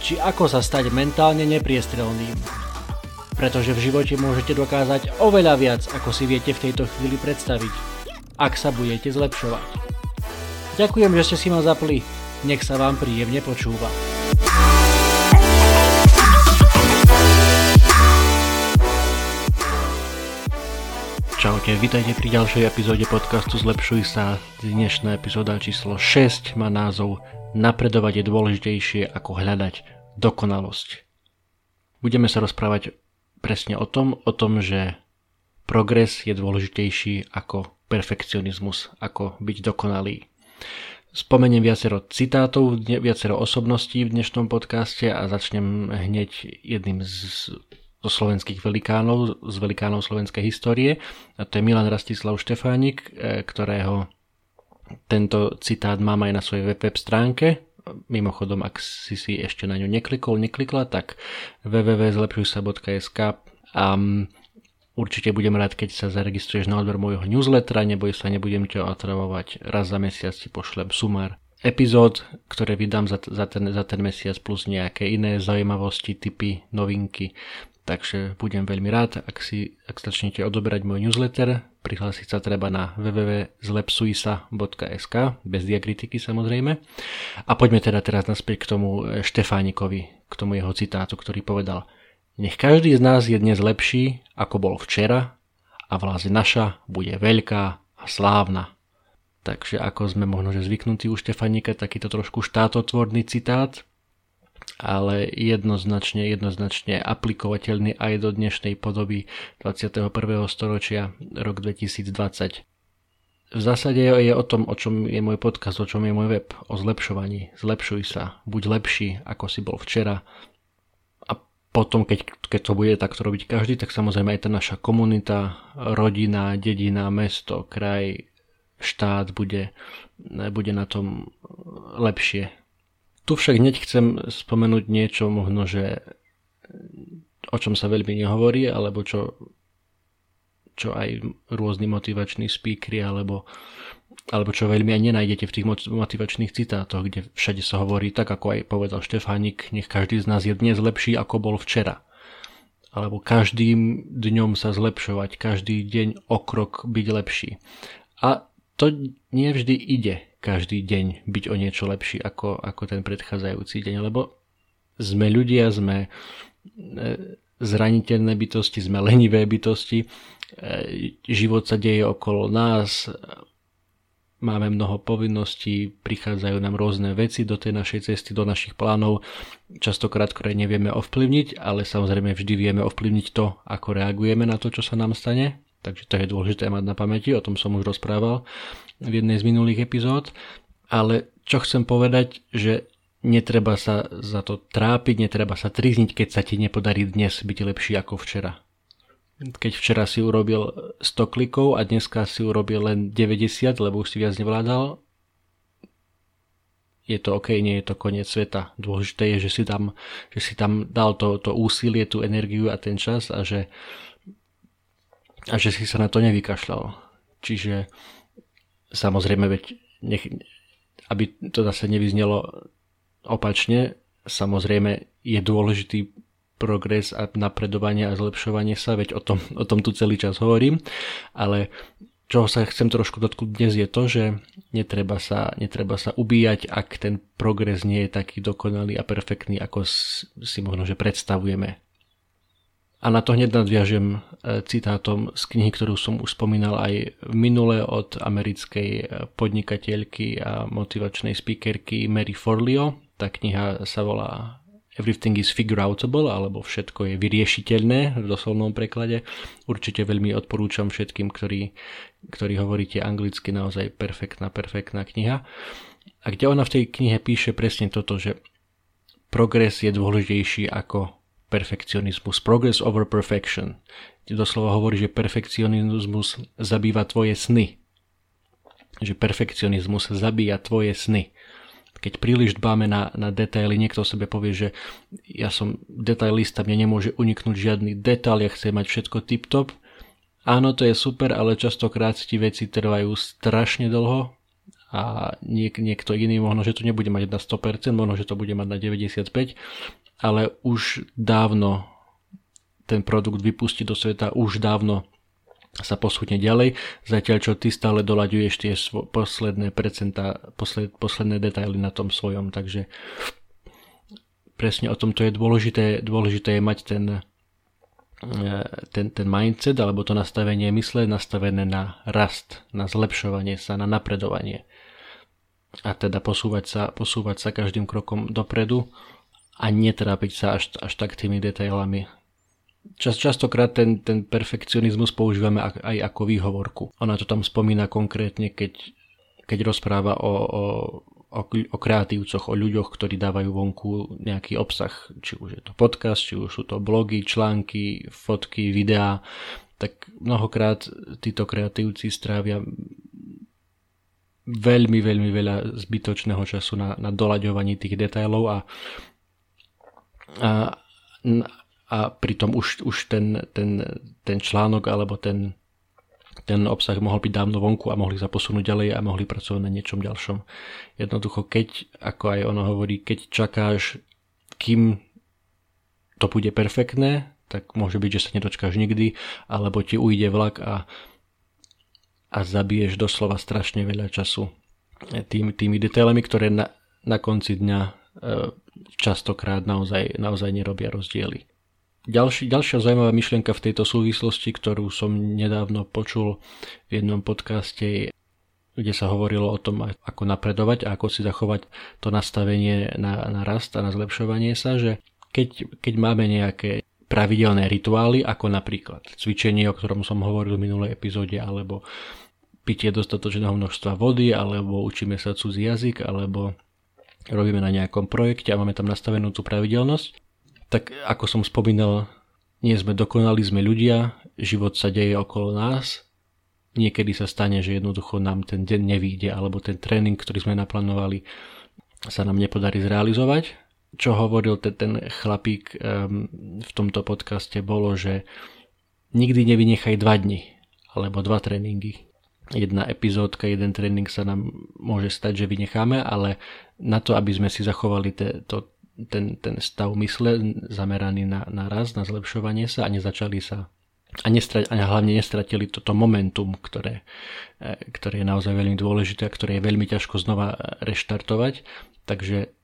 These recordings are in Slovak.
či ako sa stať mentálne nepriestrelným. Pretože v živote môžete dokázať oveľa viac, ako si viete v tejto chvíli predstaviť, ak sa budete zlepšovať. Ďakujem, že ste si ma zapli. Nech sa vám príjemne počúva. Čaute, vítajte pri ďalšej epizóde podcastu Zlepšuj sa. Dnešná epizóda číslo 6 má názov Napredovať je dôležitejšie ako hľadať dokonalosť. Budeme sa rozprávať presne o tom, o tom, že progres je dôležitejší ako perfekcionizmus, ako byť dokonalý. Spomeniem viacero citátov, viacero osobností v dnešnom podcaste a začnem hneď jedným z zo slovenských velikánov, z velikánov slovenskej histórie. A to je Milan Rastislav Štefánik, e, ktorého tento citát mám aj na svojej web, stránke. Mimochodom, ak si si ešte na ňu neklikol, neklikla, tak www.zlepšujsa.sk a určite budem rád, keď sa zaregistruješ na odber môjho newslettera, neboj sa, nebudem ťa otravovať, raz za mesiac ti pošlem sumár epizód, ktoré vydám za, za, ten, za ten mesiac plus nejaké iné zaujímavosti, typy, novinky. Takže budem veľmi rád, ak si ak začnete odoberať môj newsletter. Prihlásiť sa treba na www.zlepsuisa.sk bez diakritiky samozrejme. A poďme teda teraz naspäť k tomu Štefánikovi, k tomu jeho citátu, ktorý povedal Nech každý z nás je dnes lepší, ako bol včera a vlast naša bude veľká a slávna. Takže ako sme možno že zvyknutí u Štefanika, takýto trošku štátotvorný citát, ale jednoznačne, jednoznačne aplikovateľný aj do dnešnej podoby 21. storočia, rok 2020. V zásade je o tom, o čom je môj podcast, o čom je môj web, o zlepšovaní. Zlepšuj sa, buď lepší, ako si bol včera. A potom, keď, keď to bude takto robiť každý, tak samozrejme aj tá naša komunita, rodina, dedina, mesto, kraj, štát bude, bude na tom lepšie tu však hneď chcem spomenúť niečo možno, že o čom sa veľmi nehovorí, alebo čo, čo aj rôzni motivační speakery, alebo, alebo čo veľmi aj nenájdete v tých motivačných citátoch, kde všade sa hovorí tak, ako aj povedal Štefánik, nech každý z nás je dnes lepší, ako bol včera. Alebo každým dňom sa zlepšovať, každý deň o krok byť lepší. A to nie vždy ide každý deň byť o niečo lepší ako, ako ten predchádzajúci deň, lebo sme ľudia, sme e, zraniteľné bytosti, sme lenivé bytosti, e, život sa deje okolo nás, máme mnoho povinností, prichádzajú nám rôzne veci do tej našej cesty, do našich plánov, častokrát, ktoré nevieme ovplyvniť, ale samozrejme vždy vieme ovplyvniť to, ako reagujeme na to, čo sa nám stane, takže to je dôležité mať na pamäti, o tom som už rozprával v jednej z minulých epizód, ale čo chcem povedať, že netreba sa za to trápiť, netreba sa trizniť, keď sa ti nepodarí dnes byť lepší ako včera. Keď včera si urobil 100 klikov a dneska si urobil len 90, lebo už si viac nevládal, je to OK, nie je to koniec sveta. Dôležité je, že si tam, že si tam dal to, to úsilie, tú energiu a ten čas a že, a že si sa na to nevykašľal. Čiže Samozrejme, veď nech, aby to zase nevyznelo opačne, samozrejme je dôležitý progres a napredovanie a zlepšovanie sa, veď o tom, o tom tu celý čas hovorím, ale čo sa chcem trošku dotknúť dnes je to, že netreba sa, netreba sa ubíjať, ak ten progres nie je taký dokonalý a perfektný, ako si možno, že predstavujeme. A na to hneď nadviažem e, citátom z knihy, ktorú som už spomínal aj minule od americkej e, podnikateľky a motivačnej speakerky Mary Forleo. Tá kniha sa volá Everything is figure outable, alebo všetko je vyriešiteľné v doslovnom preklade. Určite veľmi odporúčam všetkým, ktorí, ktorí hovoríte anglicky, naozaj perfektná, perfektná kniha. A kde ona v tej knihe píše presne toto, že progres je dôležitejší ako perfekcionizmus. Progress over perfection. Doslova hovorí, že perfekcionizmus zabýva tvoje sny. Že perfekcionizmus zabíja tvoje sny. Keď príliš dbáme na, na detaily, niekto o sebe povie, že ja som detailista, mne nemôže uniknúť žiadny detail, ja chcem mať všetko tip-top. Áno, to je super, ale častokrát ti veci trvajú strašne dlho a niek- niekto iný možno, že to nebude mať na 100%, možno, že to bude mať na 95%, ale už dávno ten produkt vypustí do sveta, už dávno sa posúdne ďalej, zatiaľ čo ty stále doľaďuješ tie svo- posledné percentá, posled, posledné detaily na tom svojom, takže presne o tom to je dôležité, dôležité je mať ten, e, ten, ten mindset alebo to nastavenie mysle nastavené na rast, na zlepšovanie sa, na napredovanie. A teda posúvať sa, posúvať sa každým krokom dopredu a netrápiť sa až, až tak tými detailami. Čas, častokrát ten, ten perfekcionizmus používame aj ako výhovorku. Ona to tam spomína konkrétne, keď, keď rozpráva o, o, o, o kreatívcoch, o ľuďoch, ktorí dávajú vonku nejaký obsah. Či už je to podcast, či už sú to blogy, články, fotky, videá. Tak mnohokrát títo kreatívci strávia veľmi, veľmi veľa zbytočného času na, na doľaďovaní tých detailov a, a, a pritom už, už ten, ten, ten článok alebo ten, ten obsah mohol byť dávno vonku a mohli sa posunúť ďalej a mohli pracovať na niečom ďalšom. Jednoducho, keď, ako aj ono hovorí, keď čakáš, kým to bude perfektné, tak môže byť, že sa nedočkáš nikdy, alebo ti ujde vlak a a zabiješ doslova strašne veľa času tými, tými detailami, ktoré na, na konci dňa častokrát naozaj, naozaj nerobia rozdiely. Ďalší, ďalšia zaujímavá myšlienka v tejto súvislosti, ktorú som nedávno počul v jednom podcaste, kde sa hovorilo o tom, ako napredovať a ako si zachovať to nastavenie na, na rast a na zlepšovanie sa, že keď, keď máme nejaké pravidelné rituály, ako napríklad cvičenie, o ktorom som hovoril v minulej epizóde, alebo pitie dostatočného množstva vody, alebo učíme sa cudzí jazyk, alebo robíme na nejakom projekte a máme tam nastavenú tú pravidelnosť, tak ako som spomínal, nie sme dokonali, sme ľudia, život sa deje okolo nás, niekedy sa stane, že jednoducho nám ten deň nevíde, alebo ten tréning, ktorý sme naplánovali, sa nám nepodarí zrealizovať čo hovoril ten, ten chlapík v tomto podcaste bolo, že nikdy nevynechaj dva dni alebo dva tréningy. Jedna epizódka, jeden tréning sa nám môže stať, že vynecháme, ale na to, aby sme si zachovali te, to, ten, ten stav mysle zameraný na, na raz, na zlepšovanie sa a nezačali sa a, nestra- a hlavne nestratili toto momentum, ktoré, e, ktoré je naozaj veľmi dôležité a ktoré je veľmi ťažko znova reštartovať. Takže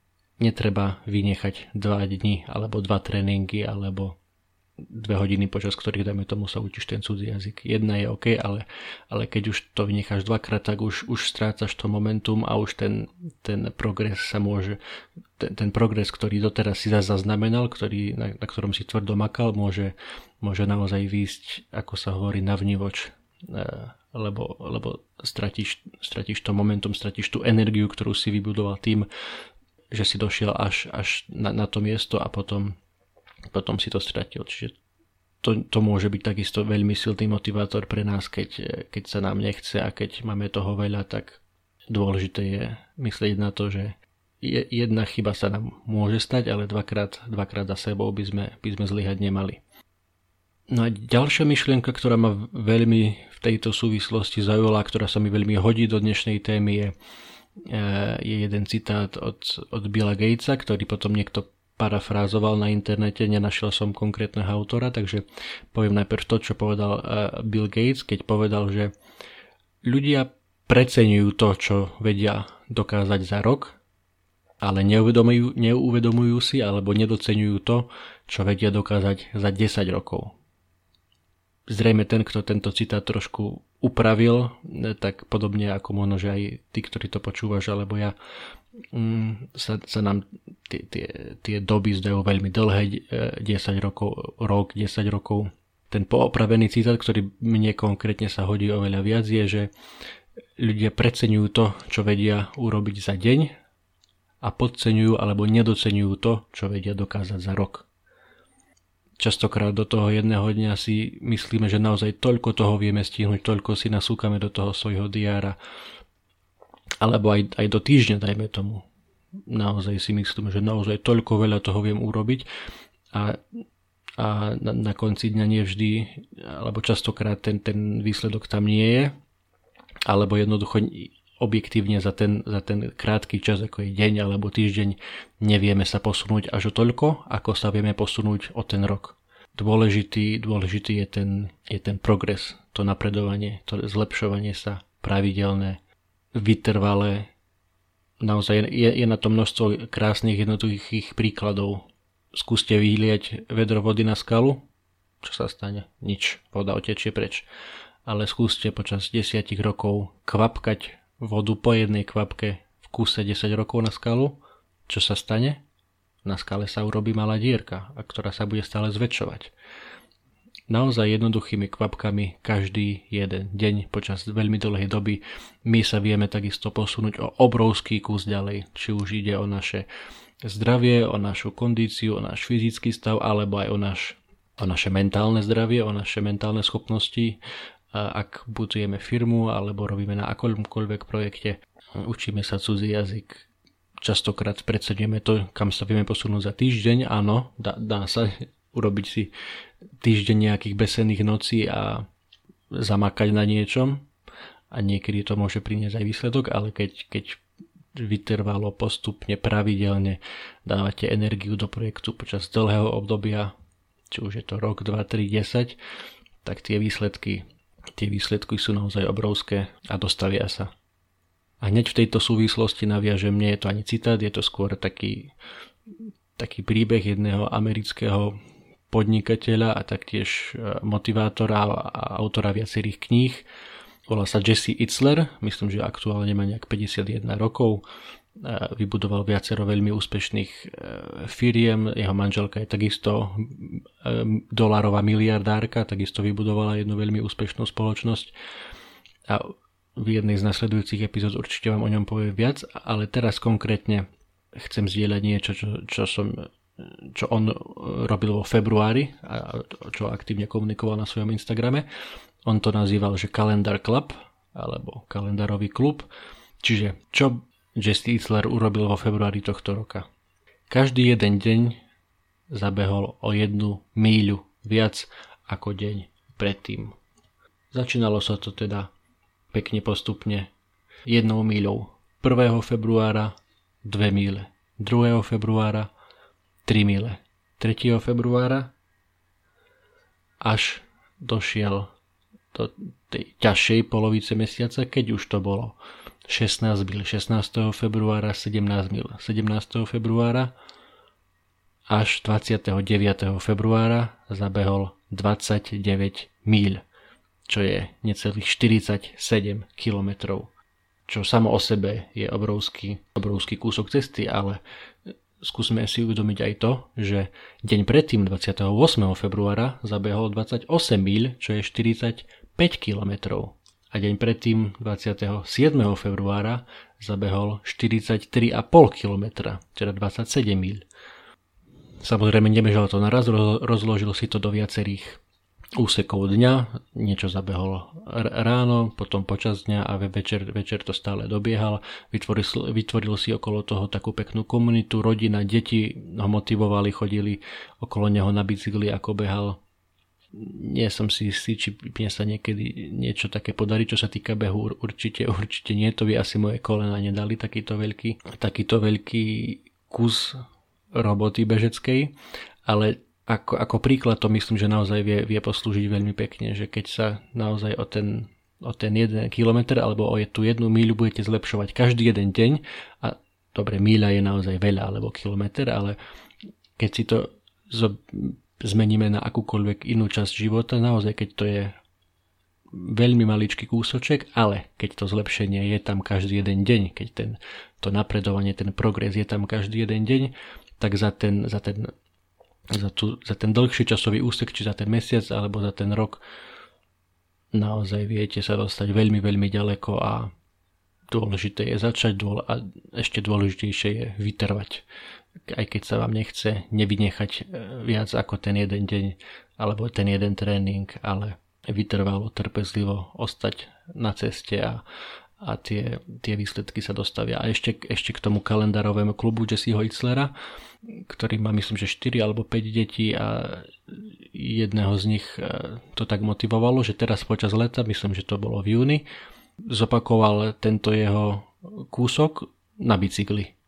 netreba vynechať dva dni alebo dva tréningy alebo dve hodiny počas ktorých dajme tomu sa učíš ten cudzí jazyk. Jedna je OK, ale, ale keď už to vynecháš dvakrát, tak už, už strácaš to momentum a už ten, ten progres sa môže, ten, ten progres, ktorý doteraz si zaznamenal, ktorý, na, na ktorom si tvrdo makal, môže, môže naozaj výjsť, ako sa hovorí, na vnívoč e, lebo, lebo stratíš, stratíš to momentum, stratíš tú energiu, ktorú si vybudoval tým, že si došiel až, až na, na to miesto a potom, potom si to stratil. Čiže to, to môže byť takisto veľmi silný motivátor pre nás, keď, keď sa nám nechce a keď máme toho veľa, tak dôležité je myslieť na to, že jedna chyba sa nám môže stať, ale dvakrát, dvakrát za sebou by sme, by sme zlyhať nemali. No a ďalšia myšlienka, ktorá ma veľmi v tejto súvislosti zaujala, ktorá sa mi veľmi hodí do dnešnej témy je, Eh, je jeden citát od, od Billa Gatesa, ktorý potom niekto parafrázoval na internete, nenašiel som konkrétneho autora, takže poviem najprv to, čo povedal eh, Bill Gates, keď povedal, že ľudia preceňujú to, čo vedia dokázať za rok, ale neuvedomujú, neuvedomujú si alebo nedocenujú to, čo vedia dokázať za 10 rokov. Zrejme ten, kto tento citát trošku upravil, tak podobne ako možno, že aj ty, ktorý to počúvaš, alebo ja, mm, sa, sa nám tie, tie, tie doby zdajú veľmi dlhé, 10 rokov, rok, 10 rokov. Ten poopravený citát, ktorý mne konkrétne sa hodí oveľa viac, je, že ľudia preceňujú to, čo vedia urobiť za deň a podceňujú alebo nedoceňujú to, čo vedia dokázať za rok. Častokrát do toho jedného dňa si myslíme, že naozaj toľko toho vieme stihnúť, toľko si nasúkame do toho svojho diára, alebo aj, aj do týždňa, dajme tomu. Naozaj si myslíme, že naozaj toľko veľa toho viem urobiť a, a na, na konci dňa nevždy, alebo častokrát ten, ten výsledok tam nie je, alebo jednoducho objektívne za ten, za ten krátky čas, ako je deň alebo týždeň, nevieme sa posunúť až o toľko, ako sa vieme posunúť o ten rok. Dôležitý, dôležitý je ten, je ten progres, to napredovanie, to zlepšovanie sa pravidelné, vytrvalé. Naozaj je, je na to množstvo krásnych jednoduchých príkladov. Skúste vyliať vedro vody na skalu, čo sa stane? Nič, voda otečie preč. Ale skúste počas desiatich rokov kvapkať vodu po jednej kvapke v kuse 10 rokov na skalu, čo sa stane? Na skale sa urobí malá dierka, a ktorá sa bude stále zväčšovať. Naozaj jednoduchými kvapkami každý jeden deň počas veľmi dlhej doby. My sa vieme takisto posunúť o obrovský kus ďalej, či už ide o naše zdravie, o našu kondíciu, o náš fyzický stav, alebo aj o, naš, o naše mentálne zdravie, o naše mentálne schopnosti, ak budujeme firmu alebo robíme na akomkoľvek projekte, učíme sa cudzí jazyk, častokrát predsedíme to, kam sa vieme posunúť za týždeň, áno, dá, dá sa urobiť si týždeň nejakých besených nocí a zamakať na niečom a niekedy to môže priniesť aj výsledok, ale keď, keď vytrvalo postupne, pravidelne dávate energiu do projektu počas dlhého obdobia, či už je to rok, 2, 3, 10, tak tie výsledky Tie výsledky sú naozaj obrovské a dostavia sa. A hneď v tejto súvislosti naviažem, nie je to ani citát, je to skôr taký, taký príbeh jedného amerického podnikateľa a taktiež e, motivátora a autora viacerých kníh. Volá sa Jesse Itzler, myslím, že aktuálne má nejak 51 rokov. Vybudoval viacero veľmi úspešných e, firiem, jeho manželka je takisto e, dolárová miliardárka, takisto vybudovala jednu veľmi úspešnú spoločnosť. A v jednej z nasledujúcich epizód určite vám o ňom poviem viac, ale teraz konkrétne chcem zdieľať niečo, čo, čo som čo on robil vo februári a čo aktívne komunikoval na svojom Instagrame. On to nazýval, že Calendar Club alebo kalendárový klub. Čiže čo Jesse Itzler urobil vo februári tohto roka. Každý jeden deň zabehol o jednu míľu viac ako deň predtým. Začínalo sa to teda pekne postupne jednou míľou. 1. februára 2 míle, 2. februára 3 míle, 3. februára až došiel do tej ťažšej polovice mesiaca, keď už to bolo 16 mil 16. februára, 17 mil 17. februára až 29. februára zabehol 29 míľ, čo je necelých 47 kilometrov. Čo samo o sebe je obrovský, obrovský kúsok cesty, ale skúsme si uvedomiť aj to, že deň predtým 28. februára zabehol 28 míľ, čo je 45 kilometrov a deň predtým 27. februára zabehol 43,5 km, teda 27 míľ. Samozrejme nebežal to naraz, rozložil si to do viacerých úsekov dňa, niečo zabehol ráno, potom počas dňa a večer, večer to stále dobiehal. Vytvoril, vytvoril si okolo toho takú peknú komunitu, rodina, deti ho motivovali, chodili okolo neho na bicykli, ako behal nie som si istý, či mne sa niekedy niečo také podarí, čo sa týka behu. Určite, určite nie, to by asi moje kolena nedali takýto veľký, takýto veľký kus roboty bežeckej, ale ako, ako príklad to myslím, že naozaj vie, vie poslúžiť veľmi pekne, že keď sa naozaj o ten, o ten jeden kilometr alebo o tú jednu míľu budete zlepšovať každý jeden deň a dobre, míľa je naozaj veľa alebo kilometr, ale keď si to zmeníme na akúkoľvek inú časť života, naozaj keď to je veľmi maličký kúsoček, ale keď to zlepšenie je tam každý jeden deň, keď ten, to napredovanie, ten progres je tam každý jeden deň, tak za ten, za ten, za, tu, za ten dlhší časový úsek, či za ten mesiac alebo za ten rok naozaj viete sa dostať veľmi, veľmi ďaleko a dôležité je začať dôle, a ešte dôležitejšie je vytrvať. Aj keď sa vám nechce nevynechať e, viac ako ten jeden deň alebo ten jeden tréning, ale vytrvalo, trpezlivo ostať na ceste a, a tie, tie výsledky sa dostavia. A ešte, ešte k tomu kalendárovému klubu Jesseho Itzlera, ktorý má myslím, že 4 alebo 5 detí a jedného z nich e, to tak motivovalo, že teraz počas leta, myslím, že to bolo v júni, zopakoval tento jeho kúsok na bicykli.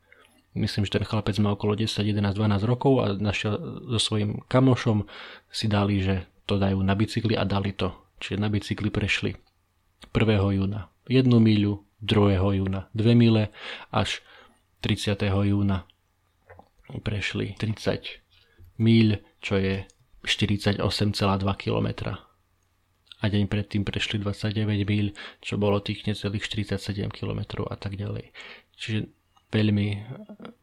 Myslím, že ten chlapec má okolo 10, 11, 12 rokov a našiel so svojím kamošom si dali, že to dajú na bicykli a dali to. Čiže na bicykli prešli 1. júna 1 míľu 2. júna 2 mile až 30. júna prešli 30 míľ, čo je 48,2 km. A deň predtým prešli 29 míľ, čo bolo tých necelých 47 km a tak ďalej. Čiže veľmi,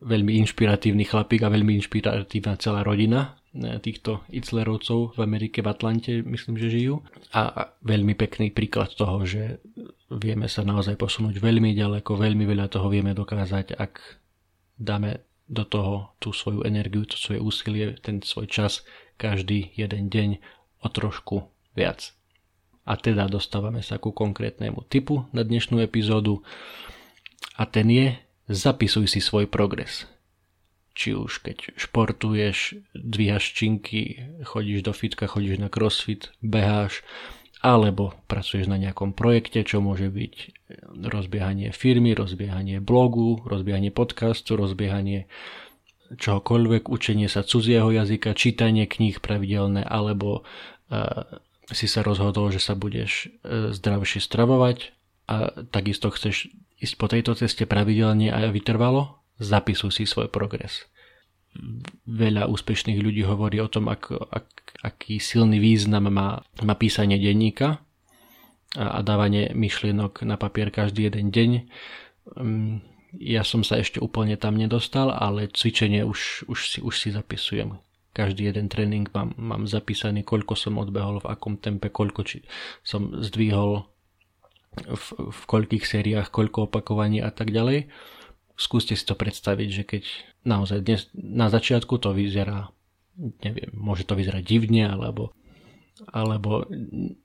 veľmi inšpiratívny chlapík a veľmi inšpiratívna celá rodina e, týchto Itzlerovcov v Amerike, v Atlante, myslím, že žijú. A veľmi pekný príklad toho, že vieme sa naozaj posunúť veľmi ďaleko, veľmi veľa toho vieme dokázať, ak dáme do toho tú svoju energiu, to svoje úsilie, ten svoj čas každý jeden deň o trošku viac. A teda dostávame sa ku konkrétnemu typu na dnešnú epizódu a ten je zapisuj si svoj progres. Či už keď športuješ, dvíhaš činky, chodíš do fitka, chodíš na crossfit, beháš, alebo pracuješ na nejakom projekte, čo môže byť rozbiehanie firmy, rozbiehanie blogu, rozbiehanie podcastu, rozbiehanie čohokoľvek, učenie sa cudzieho jazyka, čítanie kníh pravidelné, alebo uh, si sa rozhodol, že sa budeš uh, zdravšie stravovať a takisto chceš ísť po tejto ceste pravidelne a vytrvalo, zapisuj si svoj progres veľa úspešných ľudí hovorí o tom, ak, ak, aký silný význam má, má písanie denníka a, a dávanie myšlienok na papier každý jeden deň. Mm, ja som sa ešte úplne tam nedostal, ale cvičenie už, už, si, už si zapisujem. Každý jeden tréning mám, mám zapísaný, koľko som odbehol, v akom tempe, koľko či som zdvihol, v, v koľkých sériách, koľko opakovaní a tak ďalej. Skúste si to predstaviť, že keď naozaj dnes na začiatku to vyzerá, neviem, môže to vyzerať divne, alebo alebo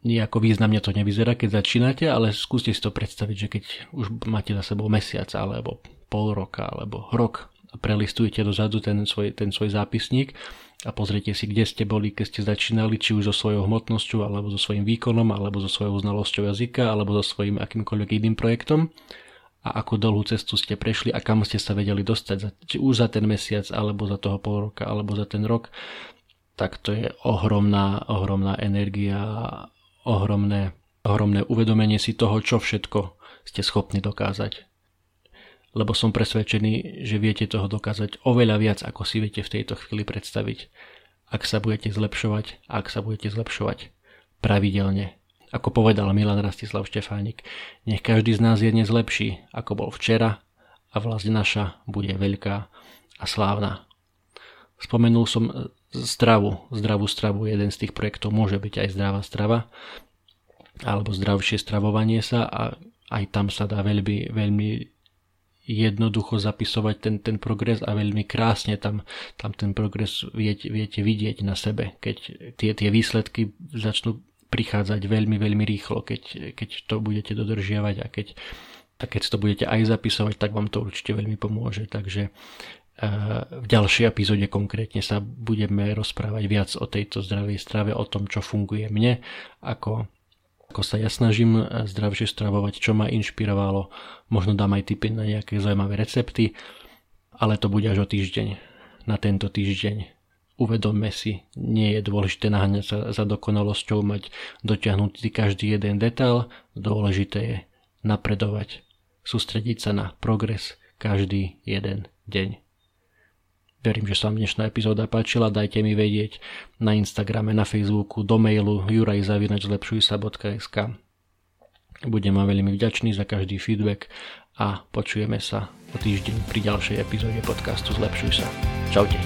nejako významne to nevyzerá, keď začínate, ale skúste si to predstaviť, že keď už máte za sebou mesiac, alebo pol roka, alebo rok a prelistujete dozadu ten svoj, ten svoj zápisník a pozriete si, kde ste boli, keď ste začínali, či už so svojou hmotnosťou, alebo so svojím výkonom, alebo so svojou znalosťou jazyka, alebo so svojím akýmkoľvek iným projektom a ako dlhú cestu ste prešli a kam ste sa vedeli dostať, či už za ten mesiac, alebo za toho pol roka, alebo za ten rok, tak to je ohromná, ohromná energia, ohromné, ohromné uvedomenie si toho, čo všetko ste schopní dokázať. Lebo som presvedčený, že viete toho dokázať oveľa viac, ako si viete v tejto chvíli predstaviť, ak sa budete zlepšovať, ak sa budete zlepšovať pravidelne ako povedal Milan Rastislav Štefánik, nech každý z nás je dnes lepší, ako bol včera a vlast naša bude veľká a slávna. Spomenul som stravu, zdravú stravu, jeden z tých projektov môže byť aj zdravá strava, alebo zdravšie stravovanie sa a aj tam sa dá veľmi, veľmi jednoducho zapisovať ten, ten progres a veľmi krásne tam, tam ten progres viete, viete vidieť na sebe, keď tie, tie výsledky začnú prichádzať veľmi, veľmi rýchlo, keď, keď to budete dodržiavať a keď, a keď to budete aj zapisovať, tak vám to určite veľmi pomôže. Takže eh, v ďalšej epizóde konkrétne sa budeme rozprávať viac o tejto zdravej strave, o tom, čo funguje mne, ako, ako sa ja snažím eh, zdravšie stravovať, čo ma inšpirovalo, možno dám aj tipy na nejaké zaujímavé recepty, ale to bude až o týždeň, na tento týždeň. Uvedomme si, nie je dôležité naháňať sa za dokonalosťou, mať dotiahnutý každý jeden detail, dôležité je napredovať, sústrediť sa na progres každý jeden deň. Verím, že sa vám dnešná epizóda páčila, dajte mi vedieť na Instagrame, na Facebooku, do mailu jurajzavinačzlepšujsa.sk Budem vám veľmi vďačný za každý feedback a počujeme sa o týždeň pri ďalšej epizóde podcastu Zlepšuj sa. Čaute.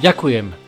Ďakujem,